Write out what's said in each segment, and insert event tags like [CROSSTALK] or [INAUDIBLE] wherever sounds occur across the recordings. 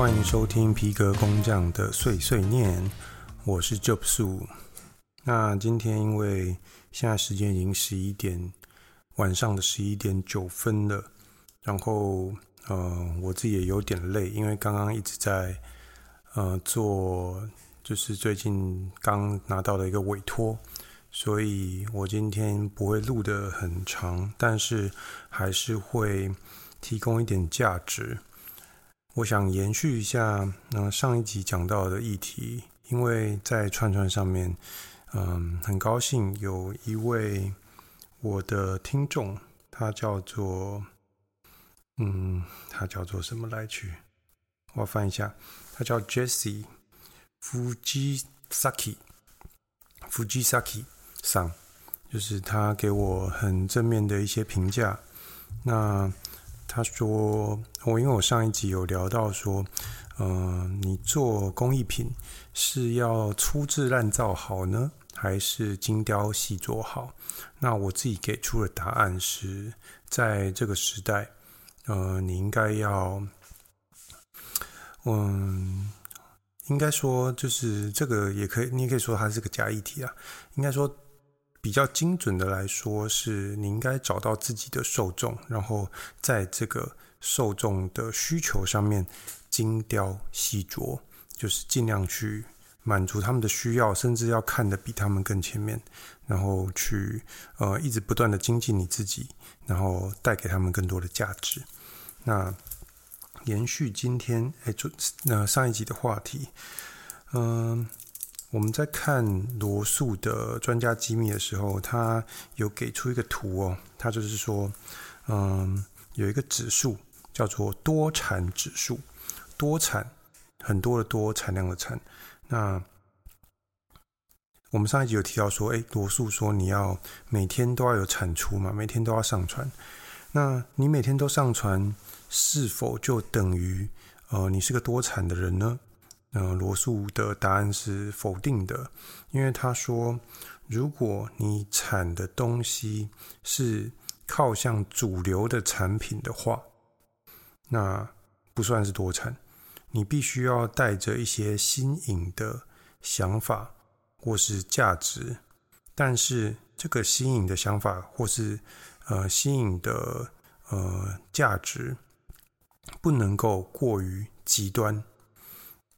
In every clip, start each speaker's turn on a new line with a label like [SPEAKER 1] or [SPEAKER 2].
[SPEAKER 1] 欢迎收听皮革工匠的碎碎念，我是 Job Su。那今天因为现在时间已经十一点，晚上的十一点九分了，然后呃，我自己也有点累，因为刚刚一直在呃做，就是最近刚拿到的一个委托，所以我今天不会录得很长，但是还是会提供一点价值。我想延续一下，那上一集讲到的议题，因为在串串上面，嗯，很高兴有一位我的听众，他叫做，嗯，他叫做什么来去？我翻一下，他叫 Jessie Fujisaki，Fujisaki 桑，就是他给我很正面的一些评价。那他说：“我因为我上一集有聊到说，嗯、呃，你做工艺品是要粗制滥造好呢，还是精雕细琢好？那我自己给出的答案是，在这个时代，呃，你应该要，嗯，应该说就是这个也可以，你也可以说它是个假议题啊，应该说。”比较精准的来说，是你应该找到自己的受众，然后在这个受众的需求上面精雕细琢，就是尽量去满足他们的需要，甚至要看得比他们更前面，然后去呃一直不断的精进你自己，然后带给他们更多的价值。那延续今天哎，就那上一集的话题，嗯、我们在看罗素的专家机密的时候，他有给出一个图哦，他就是说，嗯，有一个指数叫做多产指数，多产很多的多产量的产。那我们上一集有提到说，诶，罗素说你要每天都要有产出嘛，每天都要上传。那你每天都上传，是否就等于呃你是个多产的人呢？呃，罗素的答案是否定的，因为他说，如果你产的东西是靠向主流的产品的话，那不算是多产。你必须要带着一些新颖的想法或是价值，但是这个新颖的想法或是呃新颖的呃价值不能够过于极端。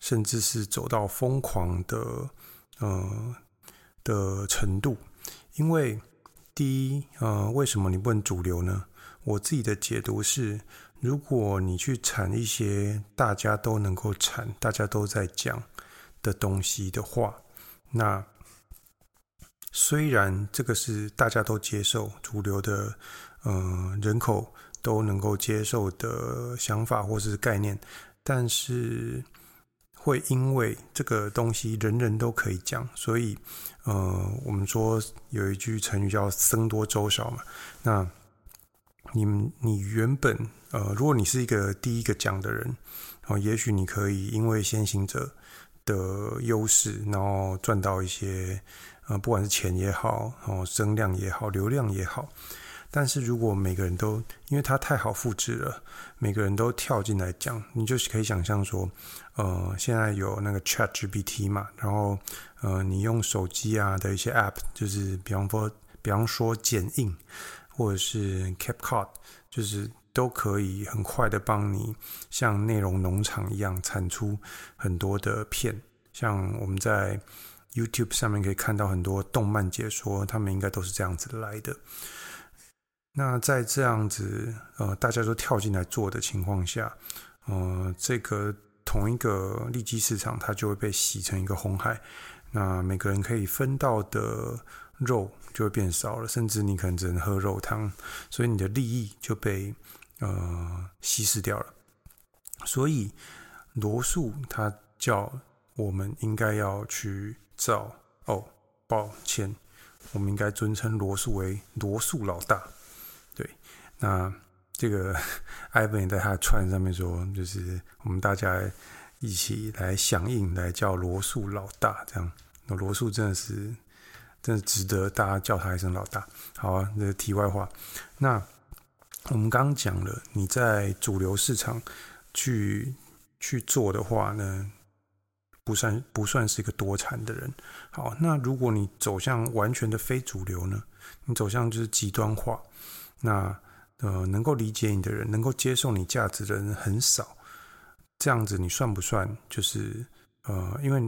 [SPEAKER 1] 甚至是走到疯狂的呃的程度，因为第一呃，为什么你不能主流呢？我自己的解读是，如果你去产一些大家都能够产、大家都在讲的东西的话，那虽然这个是大家都接受、主流的呃人口都能够接受的想法或是概念，但是。会因为这个东西人人都可以讲，所以，呃，我们说有一句成语叫“僧多粥少”嘛。那你你原本呃，如果你是一个第一个讲的人，哦，也许你可以因为先行者的优势，然后赚到一些呃，不管是钱也好，哦，声量也好，流量也好。但是如果每个人都因为它太好复制了，每个人都跳进来讲，你就可以想象说，呃，现在有那个 ChatGPT 嘛，然后呃，你用手机啊的一些 App，就是比方说，比方说剪映或者是 CapCut，就是都可以很快的帮你像内容农场一样产出很多的片，像我们在 YouTube 上面可以看到很多动漫解说，他们应该都是这样子来的。那在这样子呃，大家都跳进来做的情况下，呃，这个同一个利基市场，它就会被洗成一个红海。那每个人可以分到的肉就会变少了，甚至你可能只能喝肉汤，所以你的利益就被呃稀释掉了。所以罗素他叫我们应该要去找哦，抱歉，我们应该尊称罗素为罗素老大。对，那这个 [LAUGHS] Ivan 也在他的串上面说，就是我们大家一起来响应，来叫罗素老大，这样。那罗素真的是，真的值得大家叫他一声老大。好啊，这个题外话。那我们刚刚讲了，你在主流市场去去做的话呢，不算不算是一个多产的人。好，那如果你走向完全的非主流呢？你走向就是极端化，那呃，能够理解你的人，能够接受你价值的人很少。这样子你算不算就是呃，因为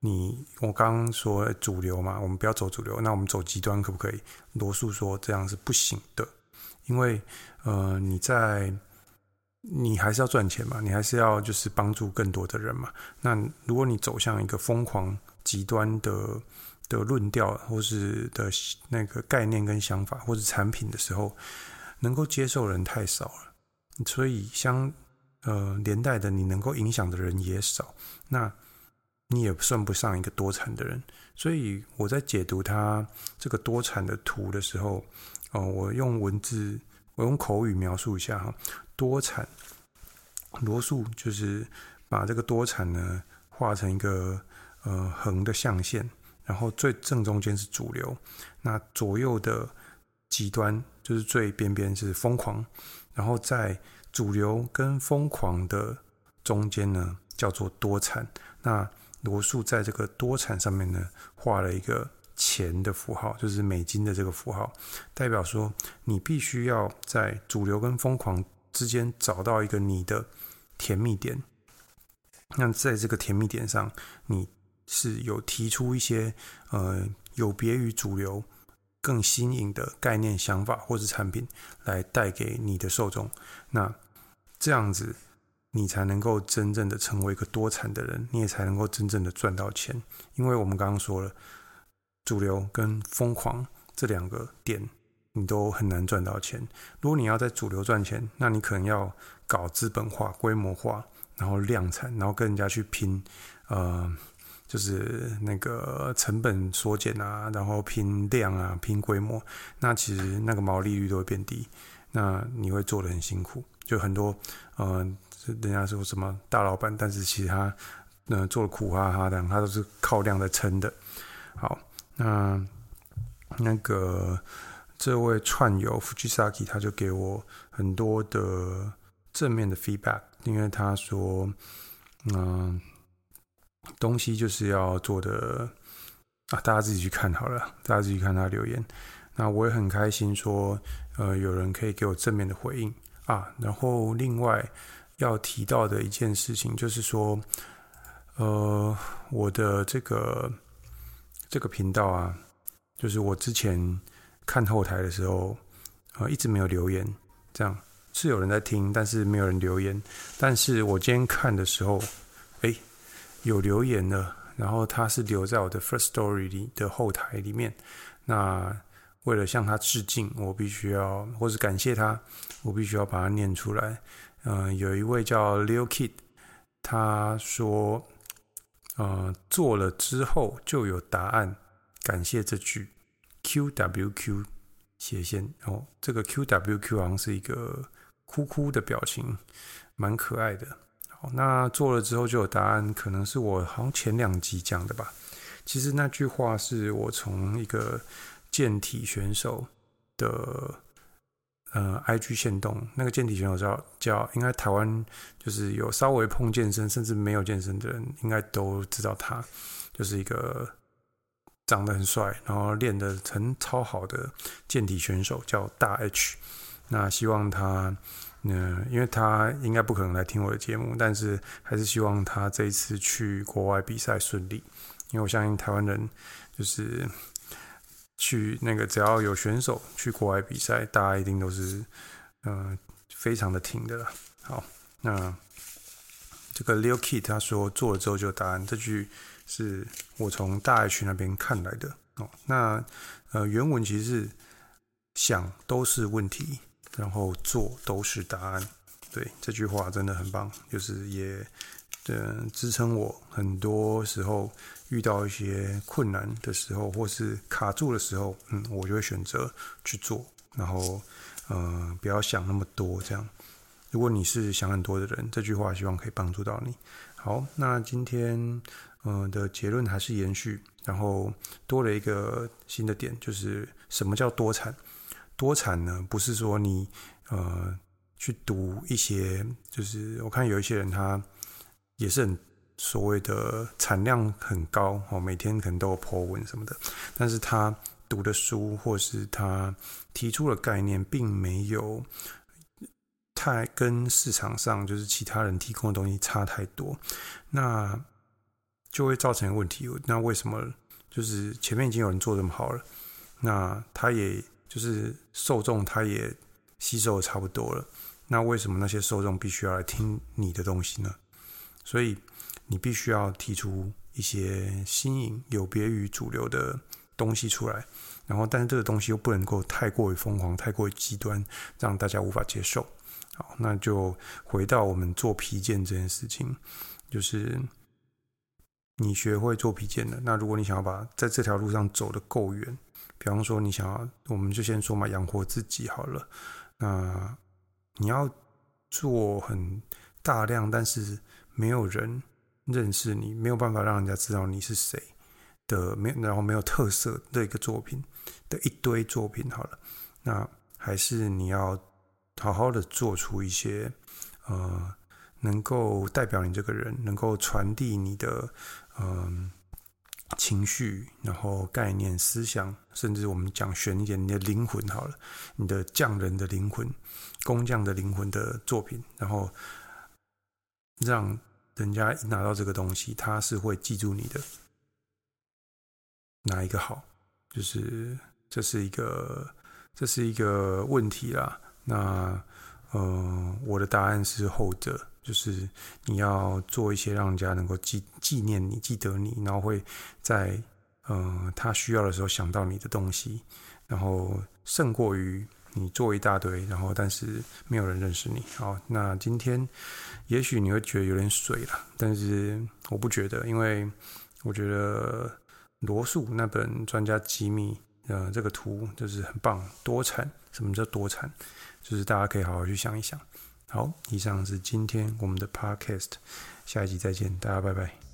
[SPEAKER 1] 你我刚刚说主流嘛，我们不要走主流，那我们走极端可不可以？罗素说这样是不行的，因为呃，你在。你还是要赚钱嘛，你还是要就是帮助更多的人嘛。那如果你走向一个疯狂极端的的论调，或是的那个概念跟想法，或是产品的时候，能够接受人太少了，所以相呃连带的你能够影响的人也少，那你也算不上一个多产的人。所以我在解读他这个多产的图的时候，哦、我用文字，我用口语描述一下哈。多产，罗素就是把这个多产呢画成一个呃横的象限，然后最正中间是主流，那左右的极端就是最边边是疯狂，然后在主流跟疯狂的中间呢叫做多产。那罗素在这个多产上面呢画了一个钱的符号，就是美金的这个符号，代表说你必须要在主流跟疯狂。之间找到一个你的甜蜜点，那在这个甜蜜点上，你是有提出一些呃有别于主流、更新颖的概念、想法或是产品来带给你的受众，那这样子你才能够真正的成为一个多产的人，你也才能够真正的赚到钱。因为我们刚刚说了，主流跟疯狂这两个点。你都很难赚到钱。如果你要在主流赚钱，那你可能要搞资本化、规模化，然后量产，然后跟人家去拼，呃，就是那个成本缩减啊，然后拼量啊、拼规模。那其实那个毛利率都会变低，那你会做得很辛苦。就很多呃，人家说什么大老板，但是其实他呃做的苦哈哈的，他都是靠量在撑的。好，那那个。这位串友 Fujisaki 他就给我很多的正面的 feedback，因为他说，嗯，东西就是要做的啊，大家自己去看好了，大家自己看他留言。那我也很开心说，呃，有人可以给我正面的回应啊。然后另外要提到的一件事情就是说，呃，我的这个这个频道啊，就是我之前。看后台的时候，呃，一直没有留言，这样是有人在听，但是没有人留言。但是我今天看的时候，有留言了，然后他是留在我的 First Story 里的后台里面。那为了向他致敬，我必须要，或是感谢他，我必须要把它念出来。嗯、有一位叫 Leo Kid，他说，呃，做了之后就有答案，感谢这句。QWQ 斜线哦，这个 QWQ 好像是一个哭哭的表情，蛮可爱的。好，那做了之后就有答案，可能是我好像前两集讲的吧。其实那句话是我从一个健体选手的呃 IG 限动，那个健体选手叫叫，应该台湾就是有稍微碰健身，甚至没有健身的人，应该都知道他，就是一个。长得很帅，然后练得很超好的健体选手叫大 H。那希望他，嗯、因为他应该不可能来听我的节目，但是还是希望他这一次去国外比赛顺利。因为我相信台湾人就是去那个只要有选手去国外比赛，大家一定都是嗯、呃、非常的挺的啦。好，那这个 Leo Kid 他说做了之后就有答案，这句。是我从大 H 那边看来的哦。那呃，原文其实是想都是问题，然后做都是答案。对，这句话真的很棒，就是也呃支撑我很多时候遇到一些困难的时候，或是卡住的时候，嗯，我就会选择去做，然后呃不要想那么多。这样，如果你是想很多的人，这句话希望可以帮助到你。好，那今天。嗯、的结论还是延续，然后多了一个新的点，就是什么叫多产？多产呢，不是说你呃去读一些，就是我看有一些人他也是很所谓的产量很高哦，每天可能都有 po 文什么的，但是他读的书或是他提出的概念，并没有太跟市场上就是其他人提供的东西差太多，那就会造成一个问题。那为什么就是前面已经有人做这么好了，那他也就是受众他也吸收的差不多了，那为什么那些受众必须要来听你的东西呢？所以你必须要提出一些新颖、有别于主流的东西出来，然后，但是这个东西又不能够太过于疯狂、太过于极端，让大家无法接受。好，那就回到我们做皮件这件事情，就是你学会做皮件了。那如果你想要把在这条路上走得够远，比方说你想要，我们就先说嘛，养活自己好了。那你要做很大量，但是没有人认识你，没有办法让人家知道你是谁的，没然后没有特色的一个作品的一堆作品好了，那还是你要好好的做出一些呃，能够代表你这个人，能够传递你的嗯、情绪，然后概念、思想，甚至我们讲玄一点，你的灵魂好了，你的匠人的灵魂、工匠的灵魂的作品，然后。让人家一拿到这个东西，他是会记住你的。哪一个好？就是这是一个这是一个问题啦。那呃，我的答案是后者，就是你要做一些让人家能够记纪念你、记得你，然后会在呃他需要的时候想到你的东西，然后胜过于。你做一大堆，然后但是没有人认识你。好，那今天也许你会觉得有点水了，但是我不觉得，因为我觉得罗素那本《专家机密》呃，这个图就是很棒，多产。什么叫多产？就是大家可以好好去想一想。好，以上是今天我们的 Podcast，下一集再见，大家拜拜。